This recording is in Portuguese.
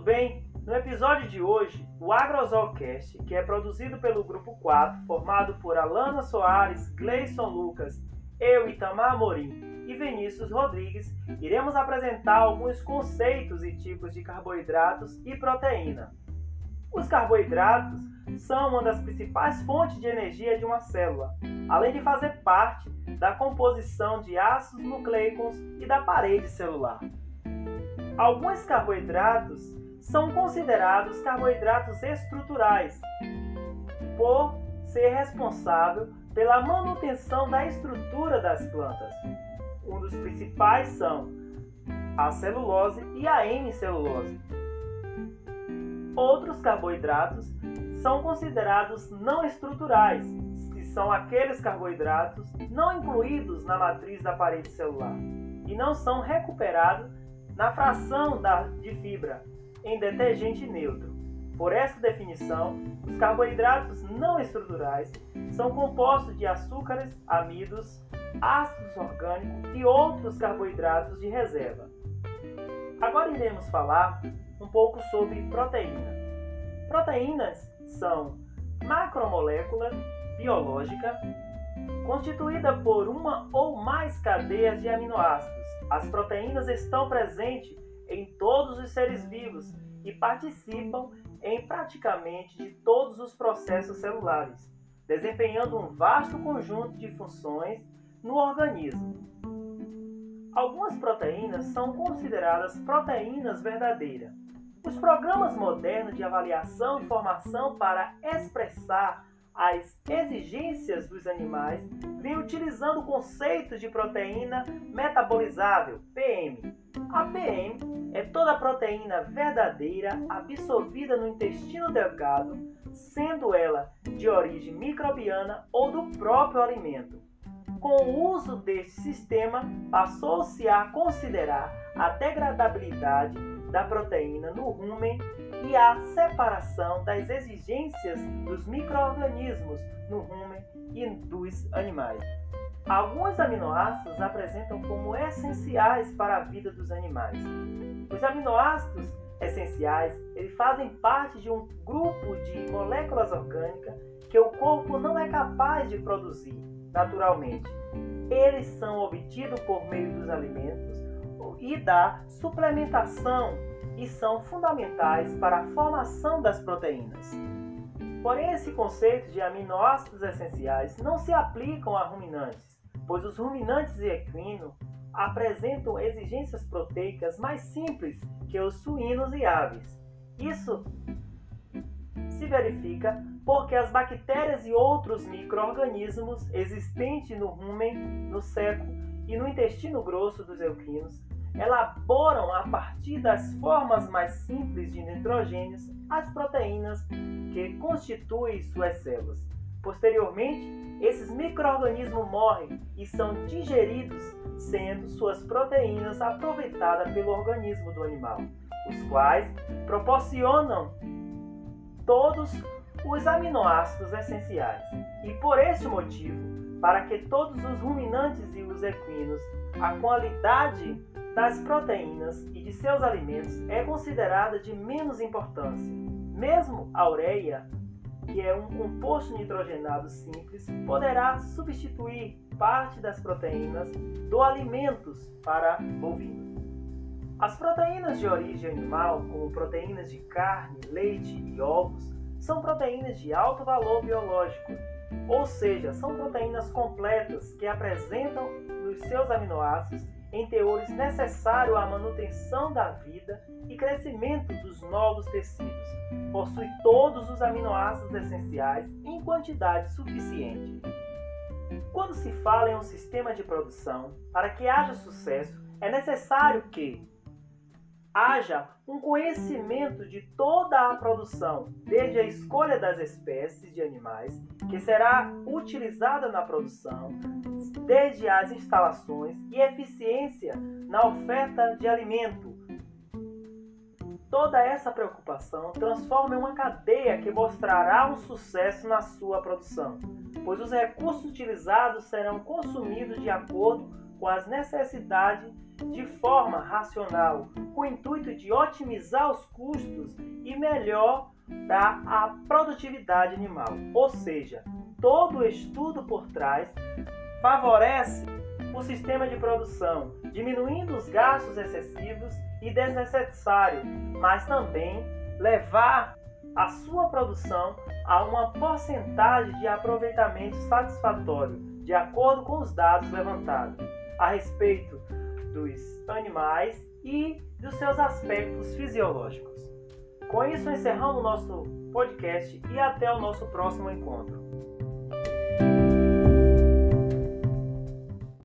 tudo bem? No episódio de hoje, o AgroZoocast, que é produzido pelo Grupo 4, formado por Alana Soares, Gleison Lucas, eu, Itamar Amorim e Vinícius Rodrigues, iremos apresentar alguns conceitos e tipos de carboidratos e proteína. Os carboidratos são uma das principais fontes de energia de uma célula, além de fazer parte da composição de ácidos nucleicos e da parede celular. Alguns carboidratos são considerados carboidratos estruturais, por ser responsável pela manutenção da estrutura das plantas. Um dos principais são a celulose e a hemicelulose. Outros carboidratos são considerados não estruturais, que são aqueles carboidratos não incluídos na matriz da parede celular e não são recuperados na fração da, de fibra em detergente neutro. Por essa definição, os carboidratos não estruturais são compostos de açúcares, amidos, ácidos orgânicos e outros carboidratos de reserva. Agora iremos falar um pouco sobre proteína. Proteínas são macromoléculas biológicas constituída por uma ou mais cadeias de aminoácidos. As proteínas estão presentes em todos os seres vivos e participam em praticamente de todos os processos celulares, desempenhando um vasto conjunto de funções no organismo. Algumas proteínas são consideradas proteínas verdadeiras. Os programas modernos de avaliação e formação para expressar as exigências dos animais vêm utilizando o conceito de proteína metabolizável, PM. A PM é toda a proteína verdadeira absorvida no intestino delgado, sendo ela de origem microbiana ou do próprio alimento. Com o uso deste sistema, passou-se a considerar a degradabilidade da proteína no rumen e a separação das exigências dos microorganismos no rumen e dos animais. Alguns aminoácidos apresentam como essenciais para a vida dos animais. Os aminoácidos essenciais eles fazem parte de um grupo de moléculas orgânicas que o corpo não é capaz de produzir naturalmente. Eles são obtidos por meio dos alimentos e da suplementação e são fundamentais para a formação das proteínas. Porém, esse conceito de aminoácidos essenciais não se aplicam a ruminantes, pois os ruminantes e equinos apresentam exigências proteicas mais simples que os suínos e aves. Isso se verifica porque as bactérias e outros microorganismos existentes no rumen, no seco e no intestino grosso dos equinos elaboram a partir das formas mais simples de nitrogênios as proteínas que constituem suas células. Posteriormente, esses microorganismos morrem e são digeridos, sendo suas proteínas aproveitadas pelo organismo do animal, os quais proporcionam todos os aminoácidos essenciais. E por este motivo, para que todos os ruminantes e os equinos, a qualidade das proteínas e de seus alimentos é considerada de menos importância. Mesmo a ureia, que é um composto nitrogenado simples, poderá substituir parte das proteínas do alimentos para bovinos. As proteínas de origem animal, como proteínas de carne, leite e ovos, são proteínas de alto valor biológico, ou seja, são proteínas completas que apresentam nos seus aminoácidos em teores necessários à manutenção da vida e crescimento dos novos tecidos. Possui todos os aminoácidos essenciais em quantidade suficiente. Quando se fala em um sistema de produção, para que haja sucesso, é necessário que haja um conhecimento de toda a produção, desde a escolha das espécies de animais que será utilizada na produção, desde as instalações e eficiência na oferta de alimento. Toda essa preocupação transforma em uma cadeia que mostrará um sucesso na sua produção, pois os recursos utilizados serão consumidos de acordo com as necessidades de forma racional, com o intuito de otimizar os custos e melhorar a produtividade animal. Ou seja, todo o estudo por trás favorece o sistema de produção, diminuindo os gastos excessivos e desnecessários, mas também levar a sua produção a uma porcentagem de aproveitamento satisfatório, de acordo com os dados levantados a respeito dos animais e dos seus aspectos fisiológicos. Com isso, encerramos o nosso podcast e até o nosso próximo encontro.